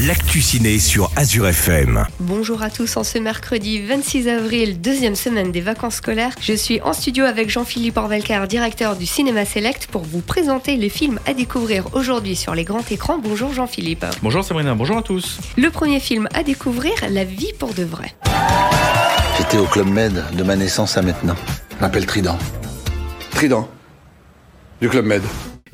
l'actu ciné sur Azure FM. Bonjour à tous, en ce mercredi 26 avril, deuxième semaine des vacances scolaires, je suis en studio avec Jean-Philippe Orvelcar, directeur du Cinéma Select, pour vous présenter les films à découvrir aujourd'hui sur les grands écrans. Bonjour Jean-Philippe. Bonjour Sabrina, bonjour à tous. Le premier film à découvrir, La vie pour de vrai. J'étais au Club Med de ma naissance à maintenant. Je m'appelle Trident. Trident. Du Club Med.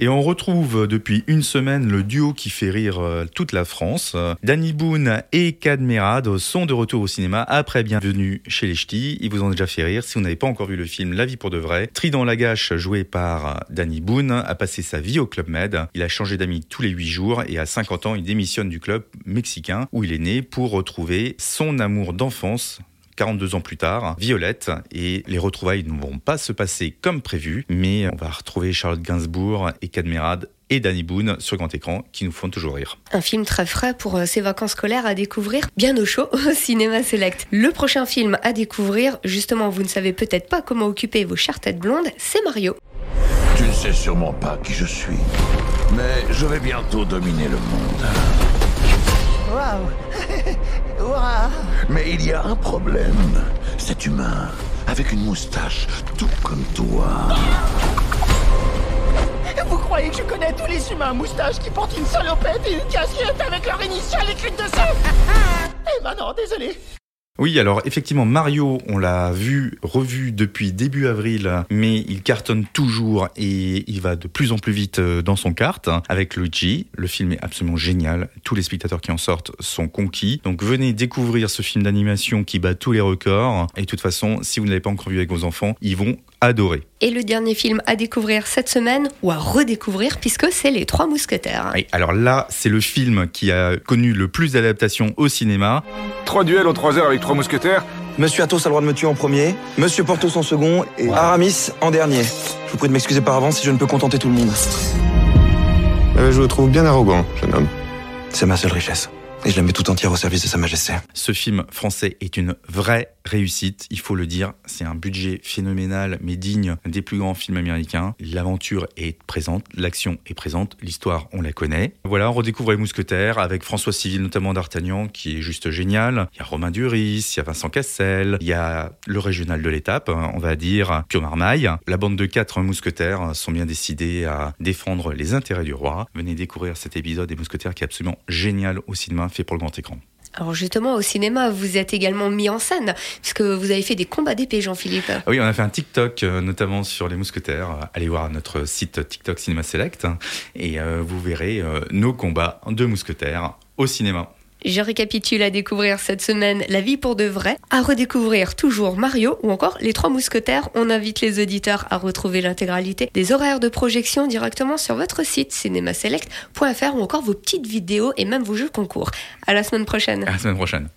Et on retrouve depuis une semaine le duo qui fait rire euh, toute la France. Danny Boone et Cadmerad sont de retour au cinéma après Bienvenue chez les Ch'tis. Ils vous ont déjà fait rire. Si vous n'avez pas encore vu le film La vie pour de vrai, Trident Lagache, joué par Danny Boone, a passé sa vie au Club Med. Il a changé d'amis tous les huit jours et à 50 ans, il démissionne du club mexicain où il est né pour retrouver son amour d'enfance 42 ans plus tard, Violette, et les retrouvailles ne vont pas se passer comme prévu, mais on va retrouver Charlotte Gainsbourg et Cadmerade et Danny Boone sur grand écran qui nous font toujours rire. Un film très frais pour euh, ces vacances scolaires à découvrir bien au chaud au cinéma select. Le prochain film à découvrir, justement vous ne savez peut-être pas comment occuper vos chères têtes blondes, c'est Mario. Tu ne sais sûrement pas qui je suis, mais je vais bientôt dominer le monde. Waouh Mais il y a un problème. Cet humain, avec une moustache, tout comme toi. Vous croyez que je connais tous les humains à moustache qui portent une salopette et une casquette avec leur initiale écrite dessus? Eh ben non, désolé. Oui, alors effectivement, Mario, on l'a vu, revu depuis début avril, mais il cartonne toujours et il va de plus en plus vite euh, dans son kart avec Luigi. Le film est absolument génial. Tous les spectateurs qui en sortent sont conquis. Donc venez découvrir ce film d'animation qui bat tous les records. Et de toute façon, si vous ne l'avez pas encore vu avec vos enfants, ils vont adorer. Et le dernier film à découvrir cette semaine, ou à redécouvrir, puisque c'est Les Trois Mousquetaires. Et alors là, c'est le film qui a connu le plus d'adaptations au cinéma. Trois duels en trois heures avec trois mousquetaires. Monsieur Athos a le droit de me tuer en premier, Monsieur Porthos en second et Aramis en dernier. Je vous prie de m'excuser par avance si je ne peux contenter tout le monde. Euh, je le trouve bien arrogant, jeune homme. C'est ma seule richesse. Et je la mets tout entière au service de Sa Majesté. Ce film français est une vraie réussite, il faut le dire. C'est un budget phénoménal, mais digne des plus grands films américains. L'aventure est présente, l'action est présente, l'histoire, on la connaît. Voilà, on redécouvre les mousquetaires avec François Civil, notamment d'Artagnan, qui est juste génial. Il y a Romain Duris, il y a Vincent Cassel, il y a le régional de l'étape, on va dire, Pio Marmaille. La bande de quatre mousquetaires sont bien décidés à défendre les intérêts du roi. Venez découvrir cet épisode des mousquetaires qui est absolument génial au cinéma, fait pour le grand écran. Alors justement, au cinéma, vous êtes également mis en scène, puisque vous avez fait des combats d'épée, Jean-Philippe. Ah oui, on a fait un TikTok, euh, notamment sur les mousquetaires. Allez voir notre site TikTok Cinéma Select, et euh, vous verrez euh, nos combats de mousquetaires au cinéma. Je récapitule à découvrir cette semaine La vie pour de vrai, à redécouvrir toujours Mario ou encore Les Trois Mousquetaires. On invite les auditeurs à retrouver l'intégralité des horaires de projection directement sur votre site cinémaselect.fr ou encore vos petites vidéos et même vos jeux concours. À la semaine prochaine. À la semaine prochaine.